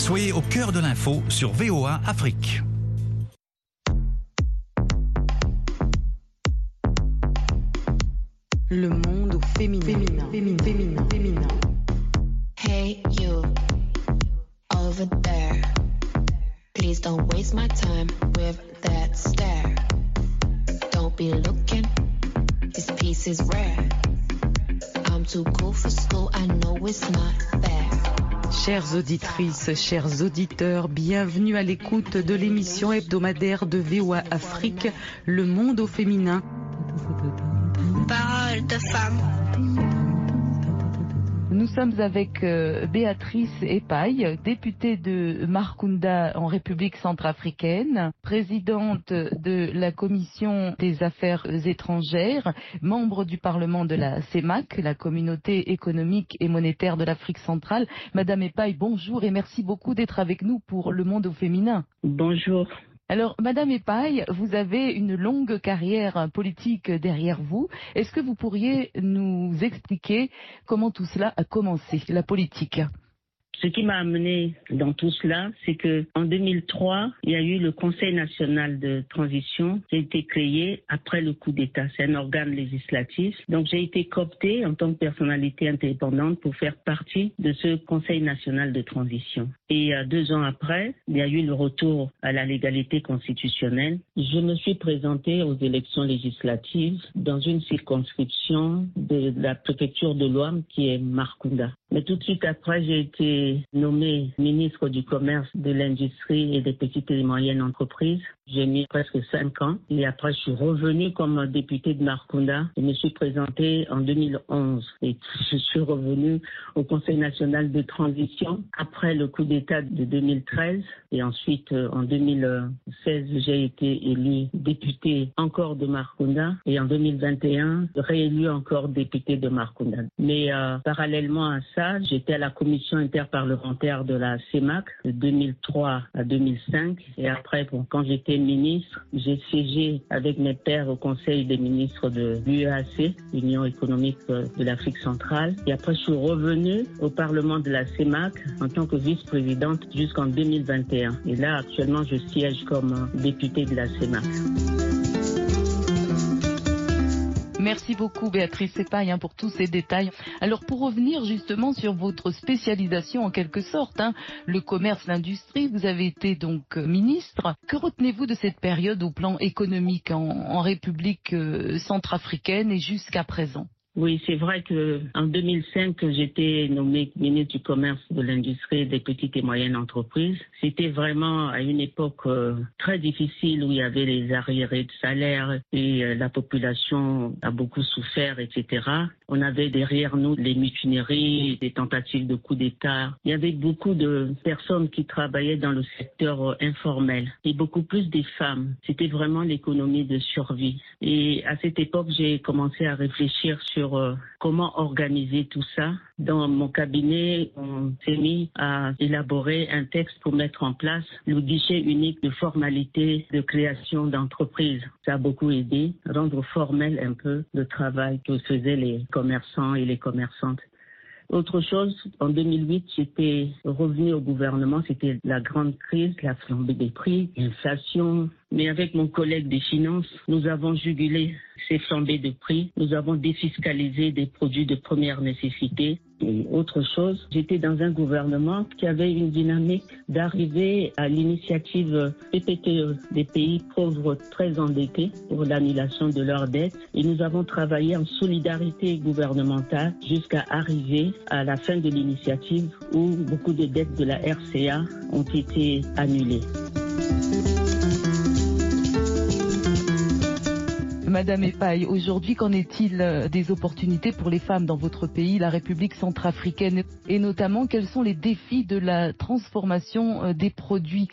Soyez au cœur de l'info sur VOA Afrique. Le monde au féminin. Féminin, féminin, féminin, féminin. Hey, you, over there. Please don't waste my time with that stare. Don't be looking, this piece is rare. I'm too cool for school, I know it's not fair. Chères auditrices, chers auditeurs, bienvenue à l'écoute de l'émission hebdomadaire de VOA Afrique, Le monde au féminin. Parole de femme. Nous sommes avec euh, Béatrice Epaille, députée de Markunda en République centrafricaine, présidente de la Commission des Affaires étrangères, membre du Parlement de la CEMAC, la Communauté économique et monétaire de l'Afrique centrale. Madame Epaille, bonjour et merci beaucoup d'être avec nous pour Le Monde au féminin. Bonjour. Alors, Madame Epaille, vous avez une longue carrière politique derrière vous. Est-ce que vous pourriez nous expliquer comment tout cela a commencé, la politique? Ce qui m'a amené dans tout cela, c'est que en 2003, il y a eu le Conseil national de transition qui a été créé après le coup d'État. C'est un organe législatif. Donc j'ai été cooptée en tant que personnalité indépendante pour faire partie de ce Conseil national de transition. Et euh, deux ans après, il y a eu le retour à la légalité constitutionnelle. Je me suis présentée aux élections législatives dans une circonscription de la préfecture de l'Ouam qui est Markunda. Mais tout de suite après, j'ai été nommée ministre du Commerce, de l'Industrie et des petites et moyennes entreprises. J'ai mis presque cinq ans. Et après, je suis revenue comme députée de Markunda. Je me suis présentée en 2011. Et je suis revenue au Conseil national de transition après le coup d'État de 2013. Et ensuite, euh, en 2016, j'ai été élue députée encore de Markunda. Et en 2021, réélue encore députée de Markunda. Mais euh, parallèlement à ça, j'étais à la commission interparlementaire de la CEMAC de 2003 à 2005. Et après, bon, quand j'étais ministre, j'ai siégé avec mes pairs au Conseil des ministres de l'UEAC, Union économique euh, de l'Afrique centrale. Et après, je suis revenue au Parlement de la CEMAC en tant que vice-présidente jusqu'en 2021. Et là, actuellement, je siège comme euh, députée de la CEMAC. Merci beaucoup Béatrice Sepaille hein, pour tous ces détails. Alors pour revenir justement sur votre spécialisation en quelque sorte, hein, le commerce, l'industrie, vous avez été donc euh, ministre. Que retenez-vous de cette période au plan économique en, République euh, centrafricaine et jusqu'à présent? Oui, c'est vrai que en 2005, que j'étais nommée ministre du Commerce, de l'Industrie et des petites et moyennes entreprises. C'était vraiment à une époque euh, très difficile où il y avait les arriérés de salaire et euh, la population a beaucoup souffert, etc. On avait derrière nous les mutineries, des tentatives de coup d'État. Il y avait beaucoup de personnes qui travaillaient dans le secteur euh, informel et beaucoup plus des femmes. C'était vraiment l'économie de survie. Et à cette époque, j'ai commencé à réfléchir sur euh, comment organiser tout ça. Dans mon cabinet, on s'est mis à élaborer un texte pour mettre en place le guichet unique de formalité de création d'entreprise. Ça a beaucoup aidé à rendre formel un peu le travail que faisaient les commerçants et les commerçantes. Autre chose, en 2008, j'étais revenu au gouvernement, c'était la grande crise, la flambée des prix, l'inflation. Mais avec mon collègue des finances, nous avons jugulé ces flambées de prix, nous avons défiscalisé des produits de première nécessité. Et autre chose, j'étais dans un gouvernement qui avait une dynamique d'arriver à l'initiative PPTE des pays pauvres très endettés pour l'annulation de leurs dettes. Et nous avons travaillé en solidarité gouvernementale jusqu'à arriver à la fin de l'initiative où beaucoup de dettes de la RCA ont été annulées. Madame Epaille, aujourd'hui, qu'en est-il euh, des opportunités pour les femmes dans votre pays, la République centrafricaine, et notamment quels sont les défis de la transformation euh, des produits,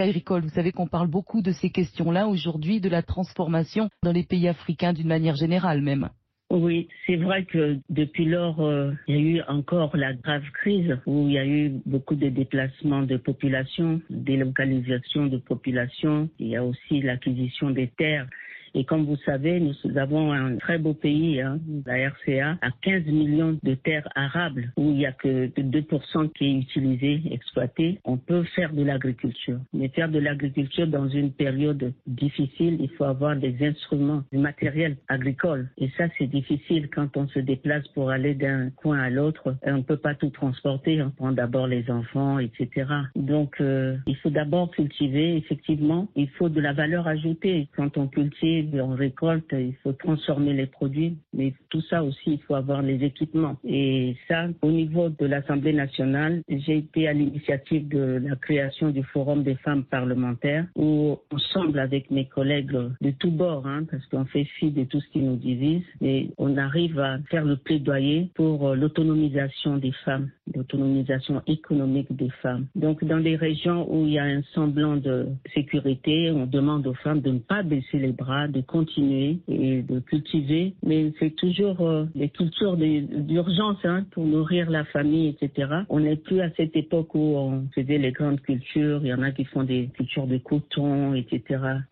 agricoles? Vous savez qu'on parle beaucoup de ces questions-là aujourd'hui, de la transformation dans les pays africains d'une manière générale même. Oui, c'est vrai que depuis lors, euh, il y a eu encore la grave crise où il y a eu beaucoup de déplacements de population, délocalisation de population. Il y a aussi l'acquisition des terres Et comme vous savez, nous avons un très beau pays, hein, la RCA, à 15 millions de terres arables où il n'y a que 2% qui est utilisé, exploité. On peut faire de l'agriculture. Mais faire de l'agriculture dans une période difficile, il faut avoir des instruments, du matériel agricole. Et ça, c'est difficile quand on se déplace pour aller d'un coin à l'autre. On ne peut pas tout transporter. On prend d'abord les enfants, etc. Donc, euh, il faut d'abord cultiver, effectivement. Il faut de la valeur ajoutée. Quand on cultive, on récolte, il faut transformer les produits. Mais tout ça aussi, il faut avoir les équipements. Et ça, au niveau de l'Assemblée nationale, j'ai été à l'initiative de la création du Forum des femmes parlementaires où, ensemble avec mes collègues de tous bords, hein, parce qu'on fait fi de tout ce qui nous divise, et on arrive à faire le plaidoyer pour euh, l'autonomisation des femmes, l'autonomisation économique des femmes. Donc, dans les régions où il y a un semblant de sécurité, on demande aux femmes de ne pas baisser les bras, de continuer et de cultiver. Mais c'est toujours euh, les cultures d'urgence hein, pour nourrir la famille, etc. On n'est plus à cette époque où on faisait les grandes cultures. Il y en a qui font des cultures de coton, etc.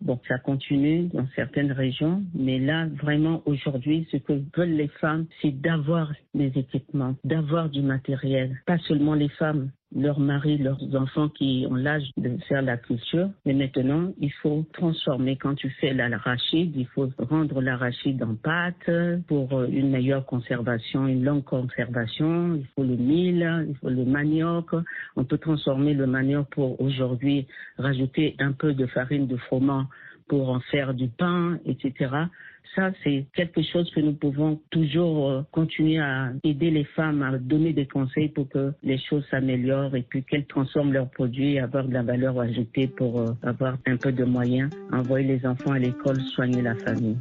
Bon, ça continue dans certaines régions, mais là, vraiment, aujourd'hui, ce que veulent les femmes, c'est d'avoir des équipements, d'avoir du matériel. Pas seulement les femmes, leurs maris, leurs enfants qui ont l'âge de faire la culture. Mais maintenant, il faut transformer. Quand tu fais l'arachide, il faut rendre l'arachide en pâte pour euh, une meilleure conservation, une longue conservation. Il faut le mil, il faut le manioc. On peut transformer le manioc pour aujourd'hui rajouter un peu de farine de froment pour en faire du pain, etc. Ça, c'est quelque chose que nous pouvons toujours euh, continuer à aider les femmes à donner des conseils pour que les choses s'améliorent et puis qu'elles transforment leurs produits et avoir de la valeur ajoutée pour euh, avoir un peu de moyens, envoyer les enfants à l'école, soigner la famille.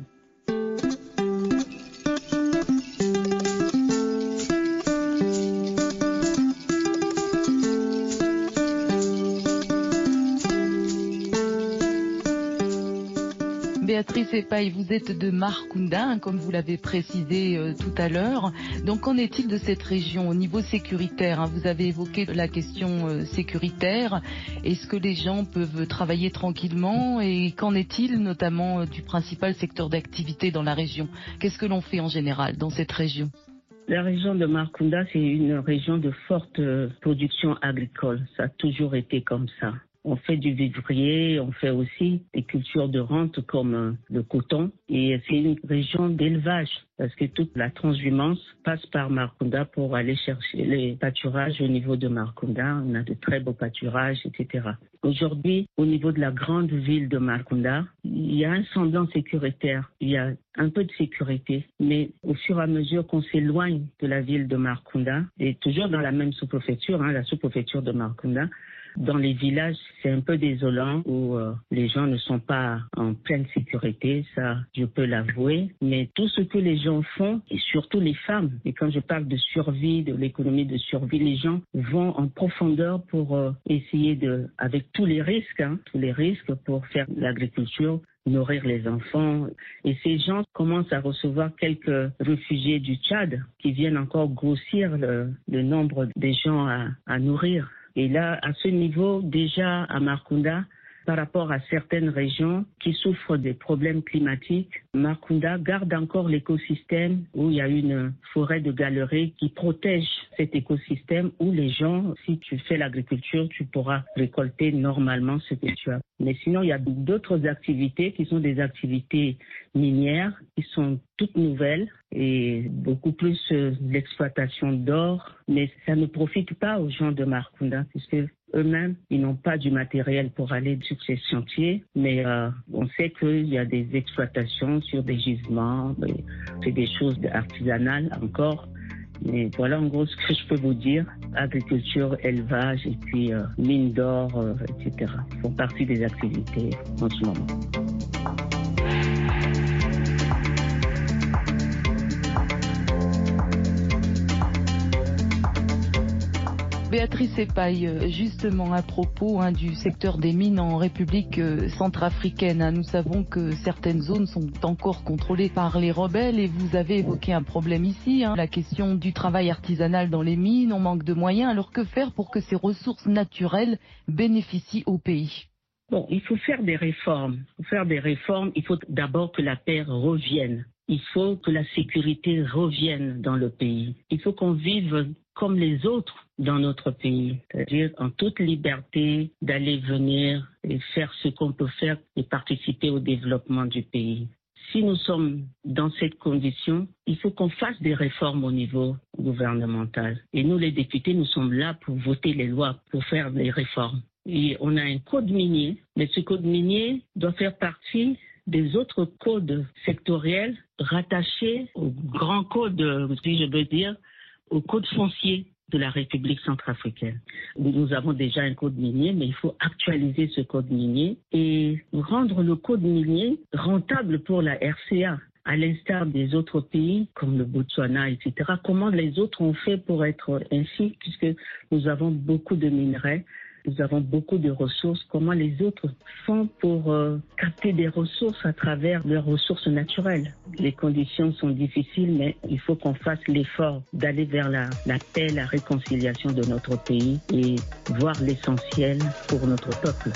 Béatrice Epaille, vous êtes de Markunda, hein, comme vous l'avez précisé euh, tout à l'heure. Donc, qu'en est-il de cette région au niveau sécuritaire hein? Vous avez évoqué la question euh, sécuritaire. Est-ce que les gens peuvent travailler tranquillement? Et qu'en est-il notamment euh, du principal secteur d'activité dans la région? Qu'est-ce que l'on fait en général dans cette région? La région de Markunda, c'est une région de forte production agricole. Ça a toujours été comme ça. On fait du vivrier, on fait aussi des cultures de rente comme euh, le coton. Et c'est une région d'élevage parce que toute la transhumance passe par Markunda pour aller chercher les pâturages au niveau de Markunda. On a de très beaux pâturages, etc. Aujourd'hui, au niveau de la grande ville de Markunda, il y a un semblant sécuritaire. Il y a un peu de sécurité, mais au fur et à mesure qu'on s'éloigne de la ville de Markunda, et toujours dans la même sous-préfecture, hein, la sous-préfecture de Markunda, dans les villages, c'est un peu désolant où euh, les gens ne sont pas en pleine sécurité, ça je peux l'avouer. Mais tout ce que les gens font, et surtout les femmes, et quand je parle de survie, de l'économie de survie, les gens vont en profondeur pour euh, essayer de, avec tous les risques, hein, tous les risques pour faire l'agriculture, nourrir les enfants. Et ces gens commencent à recevoir quelques réfugiés du Tchad qui viennent encore grossir le, nombre des gens à nourrir. Et là, à ce niveau, déjà à Markunda, par rapport à certaines régions qui souffrent des problèmes climatiques, Markunda garde encore l'écosystème où il y a une forêt de galeries qui protège cet écosystème où les gens, si tu fais l'agriculture, tu pourras récolter normalement ce que tu as. Mais sinon, il y a d'autres activités qui sont des activités minières qui sont toutes nouvelles et beaucoup plus euh, l'exploitation d'or. Mais ça ne profite pas aux gens de Markunda puisque eux-mêmes, ils n'ont pas du matériel pour aller sur ces chantiers, mais euh, on sait qu'il y a des exploitations sur des gisements, c'est des choses artisanales encore. Mais voilà en gros ce que je peux vous dire. Agriculture, élevage et puis euh, mine d'or, euh, etc. font partie des activités en ce moment. Béatrice Epaille, euh, justement à propos hein, du secteur des mines en République euh, centrafricaine, hein, nous savons que certaines zones sont encore contrôlées par les rebelles et vous avez évoqué un problème ici, hein, la question du travail artisanal dans les mines, on manque de moyens, alors que faire pour que ces ressources naturelles bénéficient au pays? Bon, il faut faire des réformes. Pour faire des réformes, il faut d'abord que la paix revienne. Il faut que la sécurité revienne dans le pays. Il faut qu'on vive comme les autres dans notre pays, c'est-à-dire en toute liberté d'aller venir et faire ce qu'on peut faire et participer au développement du pays. Si nous sommes dans cette condition, il faut qu'on fasse des réformes au niveau gouvernemental. Et nous, les députés, nous sommes là pour voter les lois, pour faire des réformes. Et on a un code minier, mais ce code minier doit faire partie des autres codes sectoriels rattachés au grand code, si je veux dire, au code foncier de la République centrafricaine. Nous avons déjà un code minier, mais il faut actualiser ce code minier et rendre le code minier rentable pour la RCA à l'instar des autres pays comme le Botswana, etc. Comment les autres ont fait pour être ainsi, puisque nous avons beaucoup de minerais, nous avons beaucoup de ressources. Comment les autres font pour euh, capter des ressources à travers leurs ressources naturelles? Les conditions sont difficiles, mais il faut qu'on fasse l'effort d'aller vers la, la paix, la réconciliation de notre pays et voir l'essentiel pour notre peuple.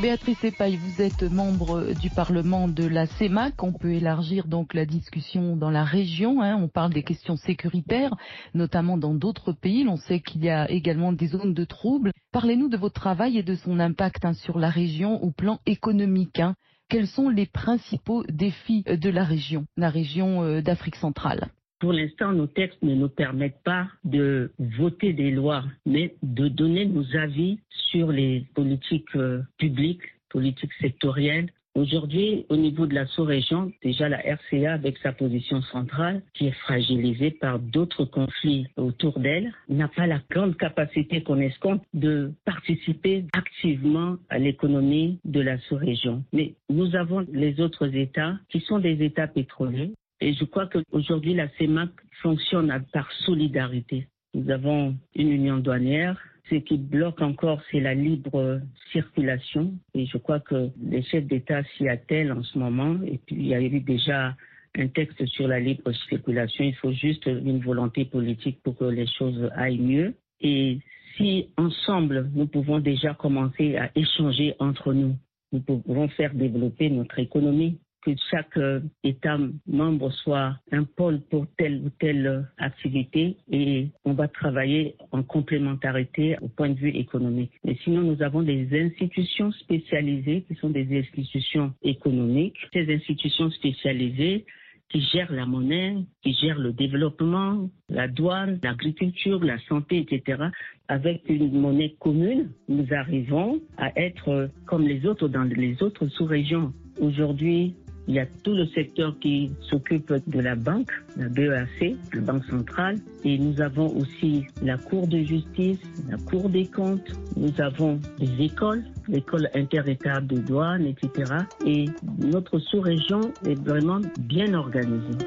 Béatrice Epaille, vous êtes membre du Parlement de la CEMAC. On peut élargir donc la discussion dans la région. Hein. On parle des questions sécuritaires, notamment dans d'autres pays. On sait qu'il y a également des zones de troubles. Parlez-nous de votre travail et de son impact hein, sur la région au plan économique. Hein. Quels sont les principaux défis de la région, la région euh, d'Afrique centrale? Pour l'instant, nos textes ne nous permettent pas de voter des lois, mais de donner nos avis sur les politiques euh, publiques, politiques sectorielles. Aujourd'hui, au niveau de la sous-région, déjà la RCA, avec sa position centrale, qui est fragilisée par d'autres conflits autour d'elle, n'a pas la grande capacité qu'on escompte de participer activement à l'économie de la sous-région. Mais nous avons les autres États qui sont des États pétroliers et je crois qu'aujourd'hui, la CEMAC fonctionne par solidarité. Nous avons une union douanière. Ce qui bloque encore, c'est la libre circulation. Et je crois que les chefs d'État s'y attellent en ce moment. Et puis, il y a eu déjà un texte sur la libre circulation. Il faut juste une volonté politique pour que les choses aillent mieux. Et si ensemble, nous pouvons déjà commencer à échanger entre nous, nous pouvons faire développer notre économie que chaque euh, État membre soit un pôle pour telle ou telle activité et on va travailler en complémentarité au point de vue économique. Mais sinon, nous avons des institutions spécialisées qui sont des institutions économiques. Ces institutions spécialisées qui gèrent la monnaie, qui gèrent le développement, la douane, l'agriculture, la santé, etc. Avec une monnaie commune, nous arrivons à être comme les autres dans les autres sous-régions. Aujourd'hui, il y a tout le secteur qui s'occupe de la banque, la BEAC, la Banque centrale, et nous avons aussi la Cour de justice, la Cour des comptes, nous avons les écoles, l'école inter-État de douane, etc. Et notre sous-région est vraiment bien organisée.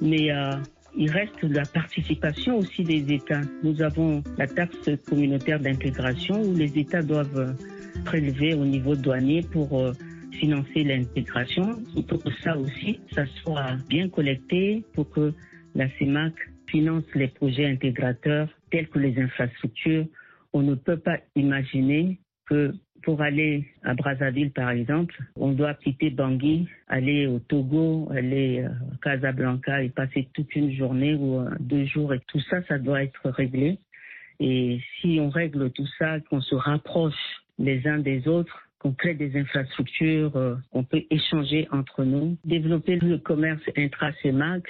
Mais euh, il reste la participation aussi des États. Nous avons la taxe communautaire d'intégration où les États doivent prélever au niveau douanier pour euh, financer l'intégration. Il faut que ça aussi, ça soit bien collecté pour que la CEMAC finance les projets intégrateurs tels que les infrastructures. On ne peut pas imaginer que pour aller à Brazzaville, par exemple, on doit quitter Bangui, aller au Togo, aller à Casablanca et passer toute une journée ou euh, deux jours. Et tout ça, ça doit être réglé. Et si on règle tout ça, qu'on se rapproche les uns des autres, qu'on crée des infrastructures, euh, on peut échanger entre nous, développer le commerce intra-CEMAC.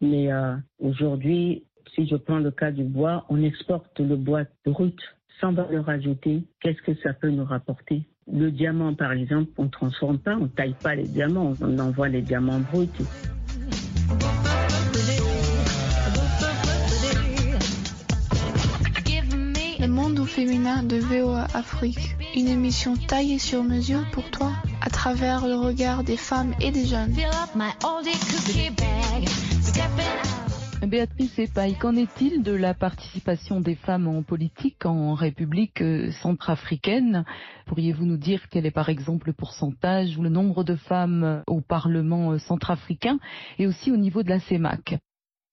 Mais euh, aujourd'hui, si je prends le cas du bois, on exporte le bois brut sans valeur ajoutée, qu'est-ce que ça peut nous rapporter? Le diamant, par exemple, on ne transforme pas, on ne taille pas les diamants, on envoie les diamants bruts. Le monde au féminin de VOA Afrique, une émission taillée sur mesure pour toi à travers le regard des femmes et des jeunes. Béatrice Epaille, qu'en est-il de la participation des femmes en politique en République euh, centrafricaine? Pourriez-vous nous dire quel est par exemple le pourcentage ou le nombre de femmes au Parlement euh, centrafricain et aussi au niveau de la CEMAC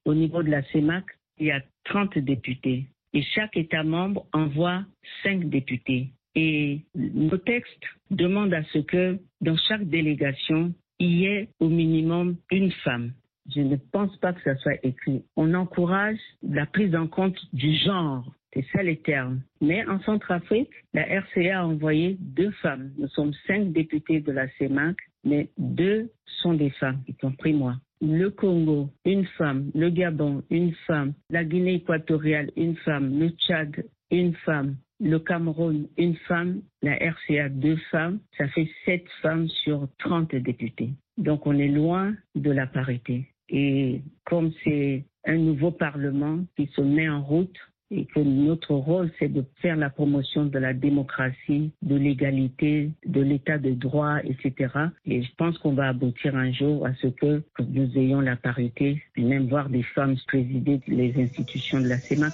Au niveau de la CEMAC, il y a 30 députés et chaque État membre envoie 5 députés. Et nos textes demandent à ce que dans chaque délégation, il y ait au minimum une femme. Je ne pense pas que ça soit écrit. On encourage la prise en compte du genre. C'est ça les termes. Mais en Centrafrique, la RCA a envoyé deux femmes. Nous sommes cinq députés de la CEMAC, mais deux sont des femmes, y compris moi. Le Congo, une femme. Le Gabon, une femme. La Guinée équatoriale, une femme. Le Tchad, une femme. Le Cameroun, une femme. La RCA, deux femmes. Ça fait sept femmes sur 30 députés. Donc on est loin de la parité. Et comme c'est un nouveau Parlement qui se met en route et que notre rôle, c'est de faire la promotion de la démocratie, de l'égalité, de l'état de droit, etc. Et je pense qu'on va aboutir un jour à ce que, nous ayons la parité, et même voir des femmes présider les institutions de la CEMAC.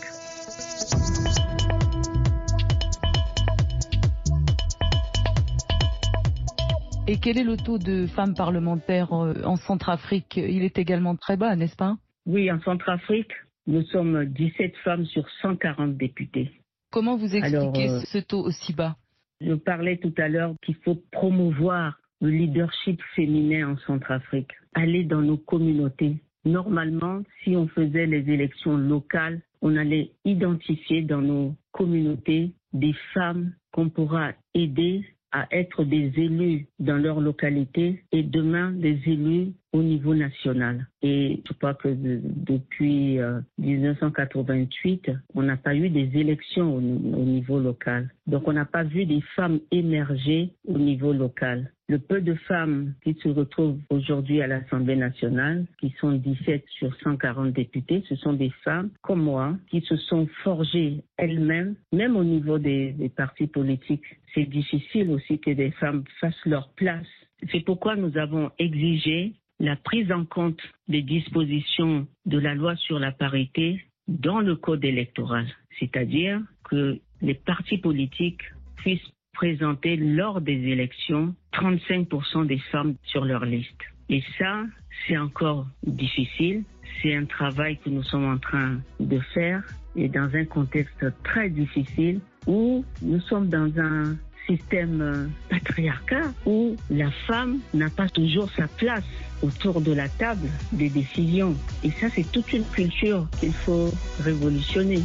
Et quel est le taux de femmes parlementaires euh, en Centrafrique? Il est également très bas, n'est-ce pas? Oui, en Centrafrique, nous sommes 17 femmes sur 140 députés. Comment vous expliquez euh, ce taux aussi bas? Je parlais tout à l'heure qu'il faut promouvoir le leadership féminin en Centrafrique, aller dans nos communautés. Normalement, si on faisait les élections locales, on allait identifier dans nos communautés des femmes qu'on pourra aider à être des élus dans leur localité et demain des élus au niveau national. Et je crois que depuis 1988, euh, on n'a pas eu des élections au, niveau local. Donc on n'a pas vu des femmes émerger au niveau local. Le peu de femmes qui se retrouvent aujourd'hui à l'Assemblée nationale, qui sont 17 sur 140 députés, ce sont des femmes comme moi qui se sont forgées elles-mêmes, même au niveau des, partis politiques. C'est difficile aussi que des femmes fassent leur place. C'est pourquoi nous avons exigé la prise en compte des dispositions de la loi sur la parité dans le code électoral, c'est-à-dire que les partis politiques puissent présenter lors des élections 35% des femmes sur leur liste. Et ça, c'est encore difficile. C'est un travail que nous sommes en train de faire et dans un contexte très difficile où nous sommes dans un système euh, patriarcat où la femme n'a pas toujours sa place autour de la table des décisions. Et ça, c'est toute une culture qu'il faut révolutionner.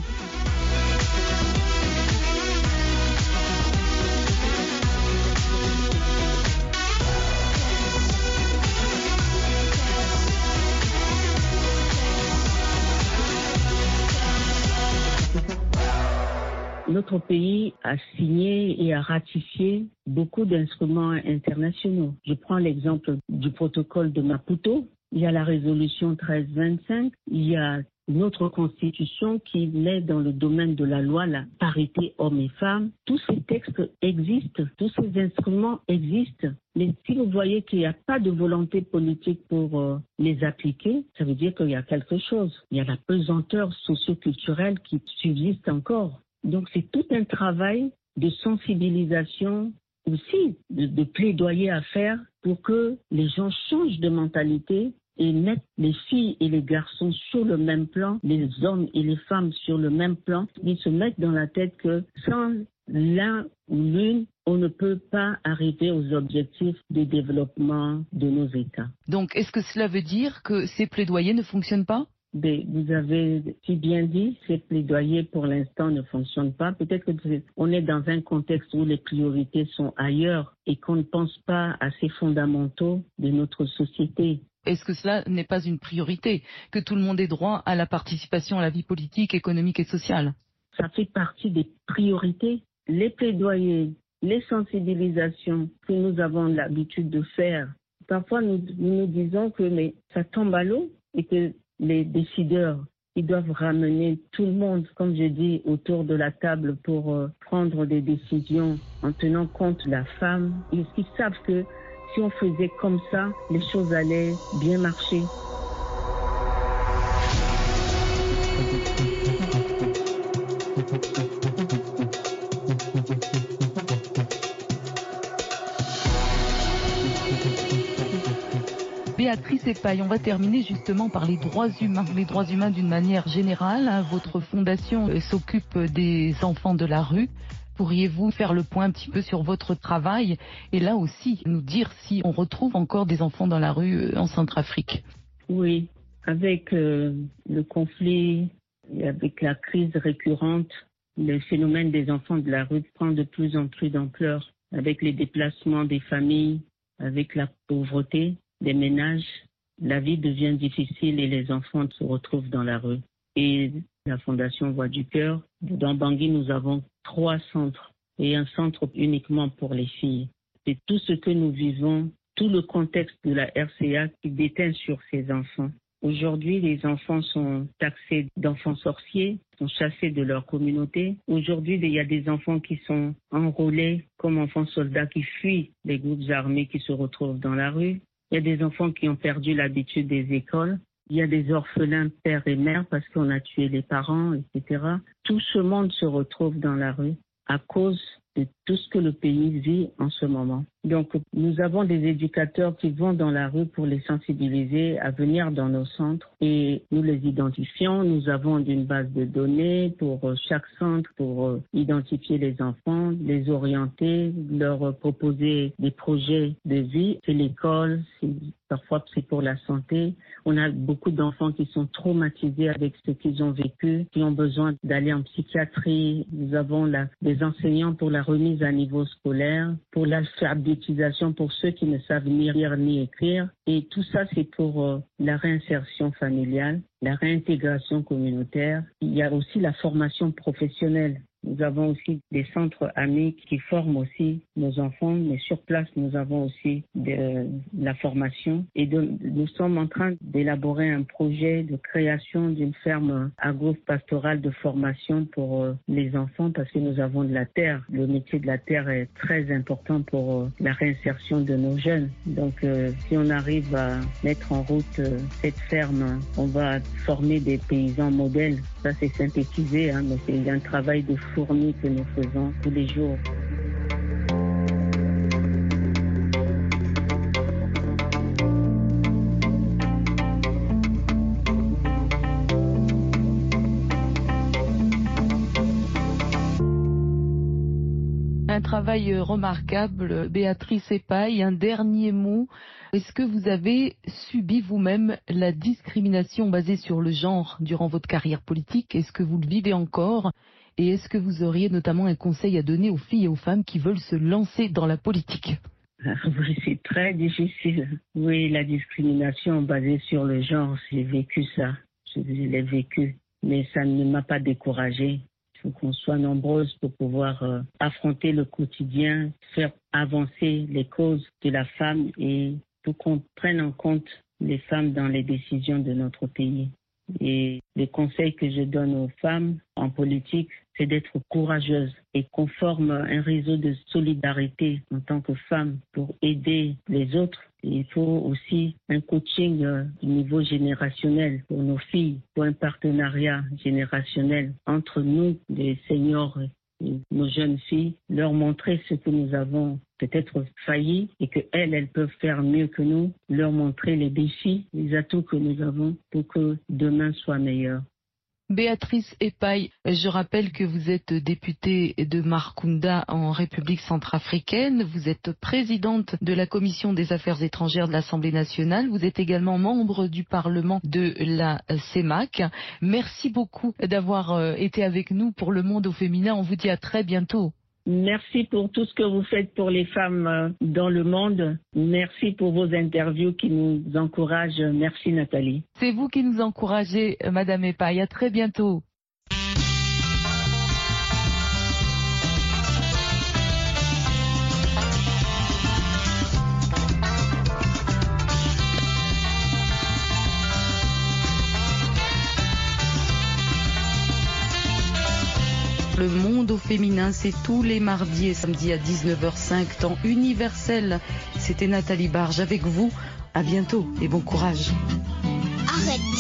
Notre pays a signé et a ratifié beaucoup d'instruments internationaux. Je prends l'exemple du protocole de Maputo. Il y a la résolution 1325. Il y a notre constitution qui met dans le domaine de la loi la parité hommes et femmes. Tous ces textes existent, tous ces instruments existent. Mais si vous voyez qu'il n'y a pas de volonté politique pour euh, les appliquer, ça veut dire qu'il y a quelque chose. Il y a la pesanteur socioculturelle qui subsiste encore. Donc c'est tout un travail de sensibilisation aussi, de, plaidoyer à faire pour que les gens changent de mentalité et mettent les filles et les garçons sur le même plan, les hommes et les femmes sur le même plan, et se mettent dans la tête que sans l'un ou l'une, on ne peut pas arriver aux objectifs de développement de nos États. Donc, est-ce que cela veut dire que ces plaidoyers ne fonctionnent pas? Vous avez si bien dit, ces plaidoyers pour l'instant ne fonctionnent pas. Peut-être qu'on est dans un contexte où les priorités sont ailleurs et qu'on ne pense pas à ces fondamentaux de notre société. Est-ce que cela n'est pas une priorité, que tout le monde ait droit à la participation à la vie politique, économique et sociale? Ça fait partie des priorités. Les plaidoyers, les sensibilisations que nous avons l'habitude de faire, parfois nous, nous disons que mais ça tombe à l'eau et que les décideurs, ils doivent ramener tout le monde, comme je dis, autour de la table pour euh, prendre des décisions en tenant compte de la femme. Ils, ils savent que si on faisait comme ça, les choses allaient bien marcher. Béatrice Epaille, on va terminer justement par les droits humains. Les droits humains d'une manière générale. hein. Votre fondation euh, s'occupe des enfants de la rue. Pourriez-vous faire le point un petit peu sur votre travail et là aussi nous dire si on retrouve encore des enfants dans la rue euh, en Centrafrique? Oui, avec euh, le conflit et avec la crise récurrente, le phénomène des enfants de la rue prend de plus en plus d'ampleur. Avec les déplacements des familles, avec la pauvreté des ménages, la vie devient difficile et les enfants se retrouvent dans la rue. Et la Fondation Voix du Cœur, dans Bangui, nous avons trois centres et un centre uniquement pour les filles. C'est tout ce que nous vivons, tout le contexte de la RCA qui déteint sur ces enfants. Aujourd'hui, les enfants sont taxés d'enfants sorciers, sont chassés de leur communauté. Aujourd'hui, il y a des enfants qui sont enrôlés comme enfants soldats qui fuient les groupes armés qui se retrouvent dans la rue. Il y a des enfants qui ont perdu l'habitude des écoles. Il y a des orphelins père et mère parce qu'on a tué les parents, etc. Tout ce monde se retrouve dans la rue à cause de tout ce que le pays vit en ce moment. Donc, nous avons des éducateurs qui vont dans la rue pour les sensibiliser à venir dans nos centres et nous les identifions. Nous avons une base de données pour euh, chaque centre pour euh, identifier les enfants, les orienter, leur proposer des projets de vie. C'est l'école, parfois c'est pour la santé. On a beaucoup d'enfants qui sont traumatisés avec ce qu'ils ont vécu, qui ont besoin d'aller en psychiatrie. Nous avons là des enseignants pour la remise à niveau scolaire, pour l'alphabétisation pour ceux qui ne savent ni lire ni écrire. Et tout ça, c'est pour euh, la réinsertion familiale, la réintégration communautaire. Il y a aussi la formation professionnelle. Nous avons aussi des centres amis qui forment aussi nos enfants, mais sur place, nous avons aussi de, la formation. Et nous sommes en train d'élaborer un projet de création d'une ferme agro-pastorale de formation pour euh, les enfants parce que nous avons de la terre. Le métier de la terre est très important pour euh, la réinsertion de nos jeunes. Donc, euh, si on arrive à mettre en route cette ferme, on va former des paysans modèles. Ça, c'est synthétisé, hein, mais c'est un travail de que nous faisons tous les jours. Un travail remarquable, Béatrice Epaille. Un dernier mot. Est-ce que vous avez subi vous-même la discrimination basée sur le genre durant votre carrière politique? Est-ce que vous le vivez encore? Et est-ce que vous auriez notamment un conseil à donner aux filles et aux femmes qui veulent se lancer dans la politique? Oui, c'est très difficile. Oui, la discrimination basée sur le genre, j'ai vécu ça. Je l'ai vécu. Mais ça ne m'a pas découragée. Il faut qu'on soit nombreuses pour pouvoir euh, affronter le quotidien, faire avancer les causes de la femme et pour qu'on prenne en compte les femmes dans les décisions de notre pays. Et les conseils que je donne aux femmes en politique, c'est d'être courageuse et qu'on forme un réseau de solidarité en tant que femme pour aider les autres. Il faut aussi un coaching euh, du niveau générationnel pour nos filles, pour un partenariat générationnel entre nous, les seniors et nos jeunes filles, leur montrer ce que nous avons peut-être failli et que elles, elles peuvent faire mieux que nous, leur montrer les défis, les atouts que nous avons pour que demain soit meilleur. Béatrice Epaille, je rappelle que vous êtes députée de Markunda en République centrafricaine. Vous êtes présidente de la Commission des affaires étrangères de l'Assemblée nationale. Vous êtes également membre du Parlement de la CEMAC. Merci beaucoup d'avoir euh, été avec nous pour le monde au féminin. On vous dit à très bientôt. Merci pour tout ce que vous faites pour les femmes euh, dans le monde. Merci pour vos interviews qui nous encouragent. Merci Nathalie. C'est vous qui nous encouragez, euh, Madame Epaille. À très bientôt. Le monde au féminin, c'est tous les mardis et samedis à 19h05, temps universel. C'était Nathalie Barge avec vous. À bientôt et bon courage. Arrête